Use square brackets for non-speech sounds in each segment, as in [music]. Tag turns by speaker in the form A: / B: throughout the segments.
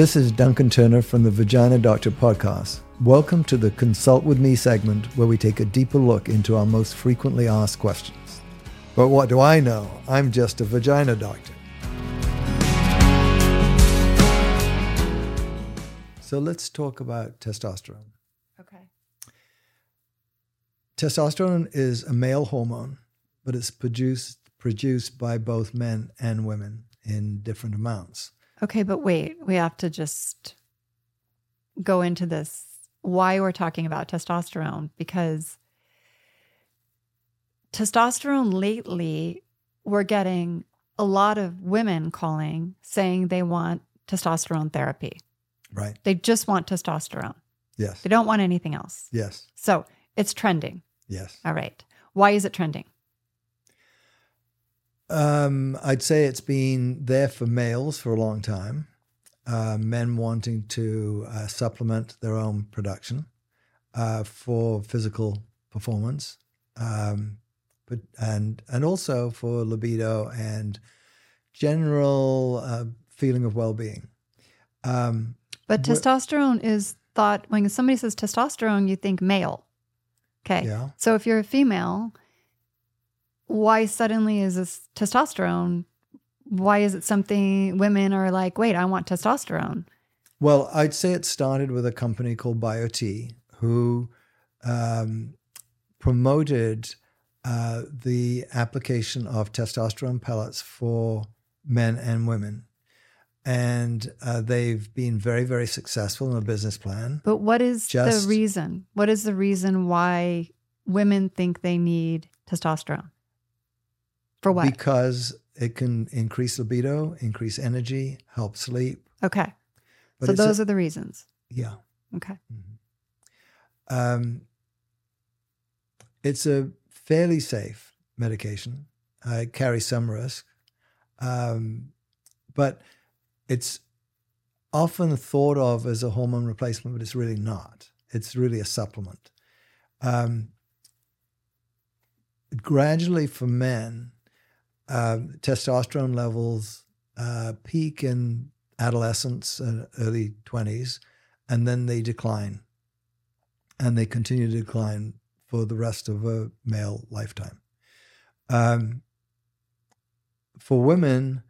A: This is Duncan Turner from the Vagina Doctor podcast. Welcome to the Consult with Me segment where we take a deeper look into our most frequently asked questions. But what do I know? I'm just a vagina doctor. So let's talk about testosterone.
B: Okay.
A: Testosterone is a male hormone, but it's produced produced by both men and women in different amounts.
B: Okay, but wait, we have to just go into this why we're talking about testosterone because testosterone lately we're getting a lot of women calling saying they want testosterone therapy.
A: Right.
B: They just want testosterone.
A: Yes.
B: They don't want anything else.
A: Yes.
B: So, it's trending.
A: Yes.
B: All right. Why is it trending?
A: Um, I'd say it's been there for males for a long time. Uh, men wanting to uh, supplement their own production uh, for physical performance, um, but and and also for libido and general uh, feeling of well-being. Um,
B: But testosterone is thought when somebody says testosterone, you think male. Okay.
A: yeah.
B: So if you're a female, why suddenly is this testosterone? Why is it something women are like, wait, I want testosterone?
A: Well, I'd say it started with a company called BioTE who um, promoted uh, the application of testosterone pellets for men and women. And uh, they've been very, very successful in a business plan.
B: But what is
A: Just-
B: the reason? What is the reason why women think they need testosterone? For what?
A: Because it can increase libido, increase energy, help sleep.
B: okay.
A: But
B: so
A: it's a-
B: those are the reasons.
A: yeah.
B: Okay.
A: Um, it's a fairly safe medication. Uh, it carries some risk, um, but it's often thought of as a hormone replacement, but it's really not. It's really a supplement. Um, gradually, for men, um, testosterone levels uh, peak in adolescence and early 20s, and then they decline and they continue to decline for the rest of a male lifetime. Um, for women,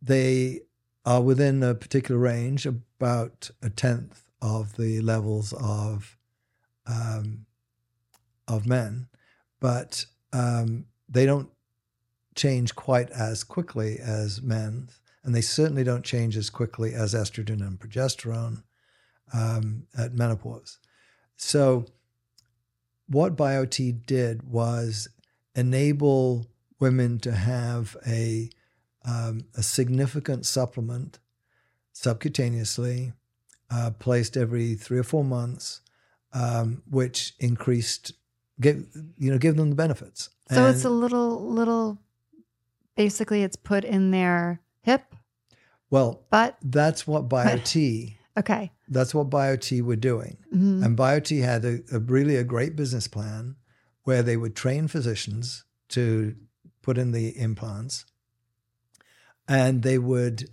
A: they are within a particular range, about a tenth of the levels of um, of men, but um, they don't change quite as quickly as men, and they certainly don't change as quickly as estrogen and progesterone um, at menopause. So, what BioTE did was enable women to have a um, a significant supplement subcutaneously, uh, placed every three or four months, um, which increased, give you know, give them the benefits.
B: So it's a little, little, basically, it's put in their hip,
A: well,
B: but
A: that's what [laughs] BioTE.
B: Okay.
A: that's what BioTE were doing.
B: Mhm.
A: And BioTE had a, a really a great business plan where they would train physicians to put in the implants and they would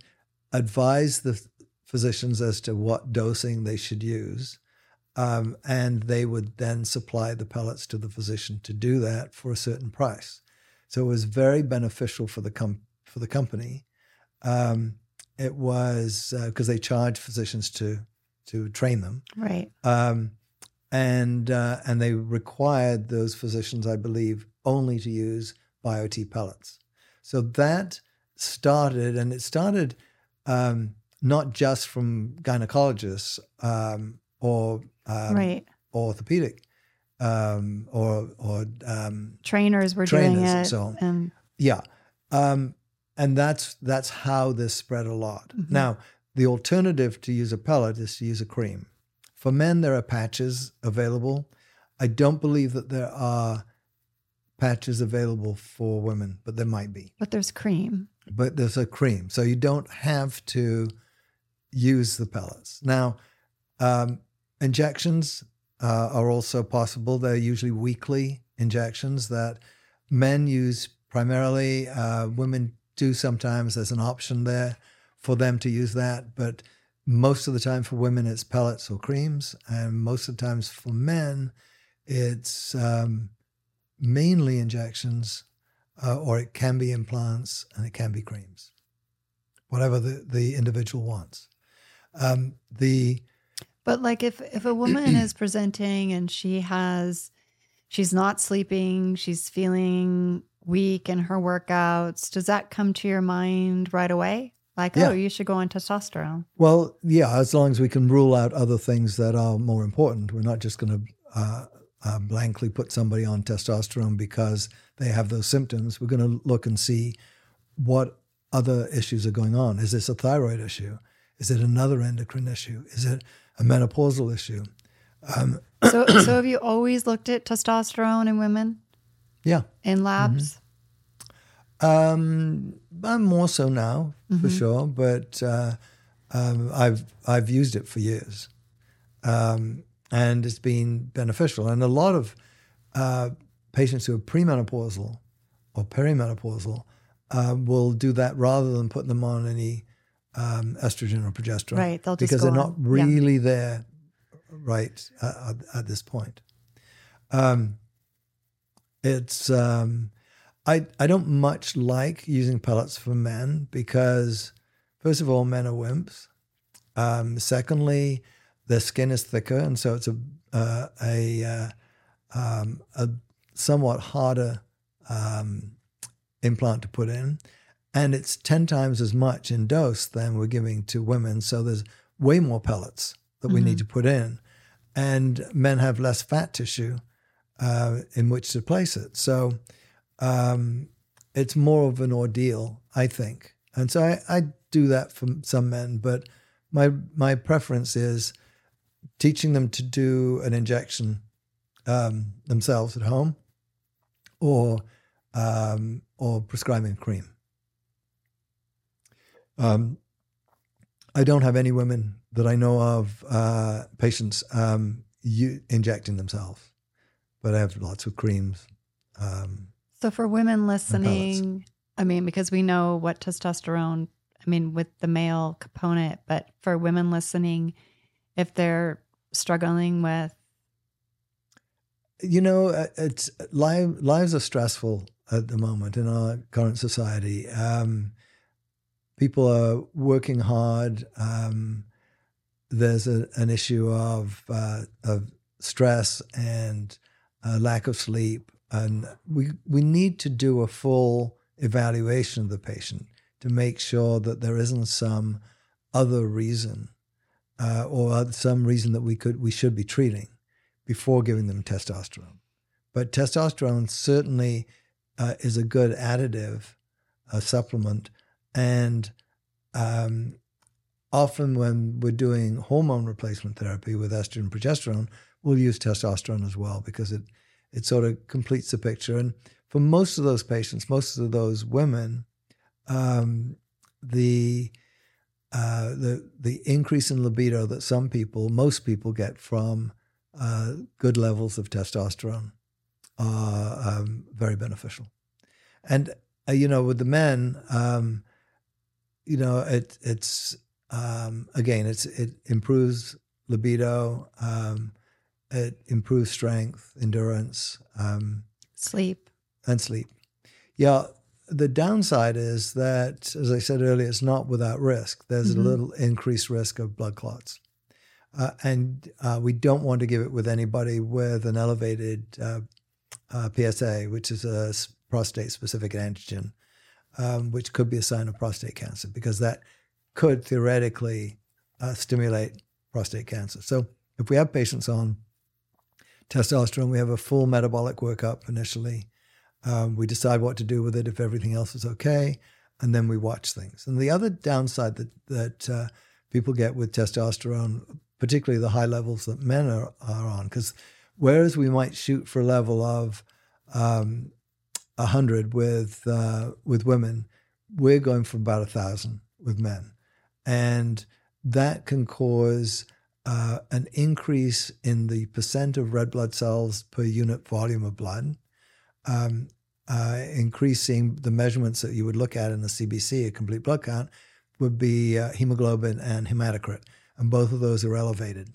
A: advise the physicians as to what dosing they should use. Um, and they would then supply the pellets to the physician to do that for a certain price. So it was very beneficial for the com- for the company. Um, it was because they charged physicians to to train them,
B: Right.
A: um, and uh, and they required those physicians, I believe, only to use BioTE pellets. So that started, and it started um, not just from gynecologists um, or um,
B: right.
A: orthopedic um, or or um,
B: Trainers were doing it.
A: so
B: and
A: yeah, um, and that's that's how this spread a lot.
B: Mhm.
A: Now, the alternative to use a pellet is to use a cream. For men, there are patches available. I don't believe that there are patches available for women, but there might be.
B: but there's cream.
A: But there's a cream, so you don't have to use the pellets. Now, um, injections uh, are also possible. They're usually weekly injections that men use primarily. Uh, women do sometimes. There's an option there for them to use that, but most of the time for women, it's pellets or creams, and most of the times for men, it's um, mainly injections, uh, or it can be implants, and it can be creams, whatever the, the individual wants. Um, the
B: But like if if a woman is presenting and she has she's not sleeping, she's feeling weak in her workouts, does that come to your mind right away? Like,
A: Yeah.
B: oh, you should go on testosterone.
A: Well, yeah, as long as we can rule out other things that are more important. We're not just going to uh, uh, blankly put somebody on testosterone because they have those symptoms. We're going to look and see what other issues are going on. Is this a thyroid issue? Is it another endocrine issue? Is it a menopausal issue? Um,
B: So [clears throat] so have you always looked at testosterone in women
A: yeah.
B: in labs?
A: Um, I'm more so now for sure, but uh, um, I've I've used it for years, um, and it's been beneficial. And a lot of uh, patients who are premenopausal or perimenopausal uh, will do that rather than putting them on any um, estrogen or progesterone,
B: Right, they'll
A: because they're not
B: on. Yeah.
A: really there right uh, at, at this point. Um, it's um, I I don't much like using pellets for men because first of all, men are wimps. Um, secondly, their skin is thicker, and so it's a uh, a uh, um, a somewhat harder um, implant to put in, and it's ten times as much in dose than we're giving to women. So there's way more pellets that we need to put in, and men have less fat tissue uh, in which to place it. So um, it's more of an ordeal, I think. And so I, I do that for some men, but my my preference is teaching them to do an injection um, themselves at home, or um, or prescribing cream. Um, I don't have any women that I know of uh, patients um, you, injecting themselves, but I have lots of creams. Um,
B: So for women listening, I mean, because we know what testosterone, I mean, with the male component, but for women listening, if they're struggling with,
A: you know, uh, it's live, lives are stressful at the moment in our current society. Um, people are working hard. Um, there's a, an issue of uh, of stress and uh, lack of sleep, and we we need to do a full evaluation of the patient to make sure that there isn't some other reason uh, or some reason that we could we should be treating before giving them testosterone. But testosterone certainly uh, is a good additive, a supplement, and um, often when we're doing hormone replacement therapy with estrogen and progesterone, we'll use testosterone as well because it it sort of completes the picture. And for most of those patients, most of those women, um, the uh, the the increase in libido that some people, most people, get from uh, good levels of testosterone are um, very beneficial. And uh, you know, with the men, um, you know, it it's um, again, it's it improves libido, um, it improves strength, endurance, um,
B: sleep.
A: and sleep. Yeah, the downside is that, as I said earlier, it's not without risk. There's
B: Mhm.
A: a little increased risk of blood clots. Uh, and uh, we don't want to give it with anybody with an elevated uh, uh, PSA, which is a prostate specific antigen, um, which could be a sign of prostate cancer because that could theoretically uh, stimulate prostate cancer. So if we have patients on testosterone, we have a full metabolic workup initially. Um, we decide what to do with it if everything else is okay, and then we watch things. And the other downside that that uh, people get with testosterone, particularly the high levels that men are, are on, because whereas we might shoot for a level of um, 100 with uh, with women, we're going for about a thousand with men, and that can cause uh, an increase in the percent of red blood cells per unit volume of blood, um, uh, increasing the measurements that you would look at in a CBC, a complete blood count, would be uh, hemoglobin and hematocrit, and both of those are elevated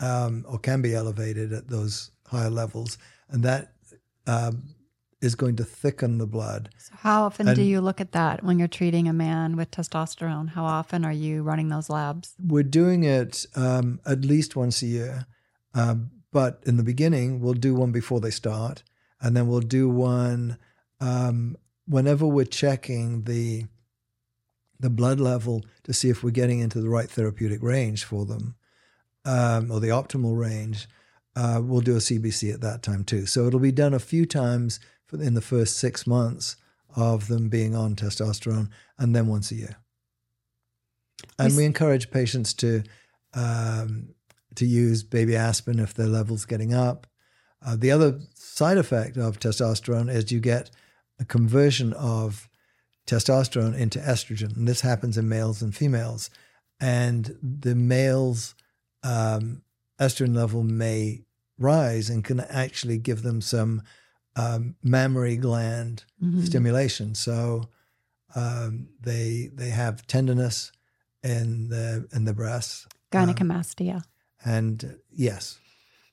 A: um, or can be elevated at those higher levels, and that um, is going to thicken the blood.
B: So how often do you look at that when you're treating a man with testosterone? How often are you running those labs?
A: We're doing it um, at least once a year, um, but in the beginning, we'll do one before they start, and then we'll do one um, whenever we're checking the the blood level to see if we're getting into the right therapeutic range for them, um, or the optimal range. Uh, we'll do a CBC at that time too. So it'll be done a few times in the first six months of them being on testosterone, and then once a year. And
B: We
A: encourage patients to um, to use baby aspirin if their levels getting up. Uh, the other side effect of testosterone is you get a conversion of testosterone into estrogen, and this happens in males and females. And the males' um, estrogen level may rise and can actually give them some um, mammary gland
B: Mhm.
A: stimulation. So um, they they have tenderness in the in the breasts,
B: Gynecomastia.
A: and uh, yes,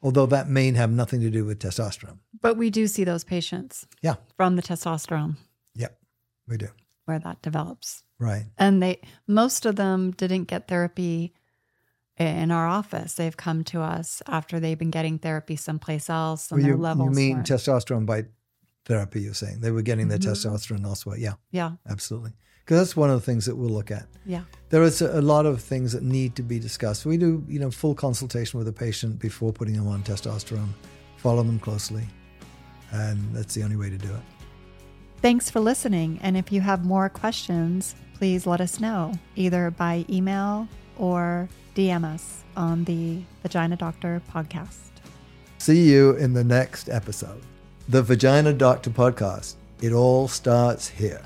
A: although that may have nothing to do with testosterone.
B: But we do see those patients
A: Yeah,
B: from the testosterone
A: yep, we do.
B: where that develops.
A: Right.
B: And they most of them didn't get therapy in our office. They've come to us after they've been getting therapy someplace else and
A: Well,
B: their
A: you,
B: levels
A: you mean
B: weren't-
A: testosterone by therapy? You're saying they were getting their
B: Mhm.
A: testosterone elsewhere. Yeah,
B: Yeah.
A: absolutely. Because that's one of the things that we'll look at.
B: Yeah.
A: There is a, a lot of things that need to be discussed. We do, you know, full consultation with a patient before putting them on testosterone. Follow them closely, and that's the only way to do it.
B: Thanks for listening. And if you have more questions, please let us know either by email or DM us on the Vagina Doctor podcast.
A: See you in the next episode. The Vagina Doctor Podcast. It all starts here.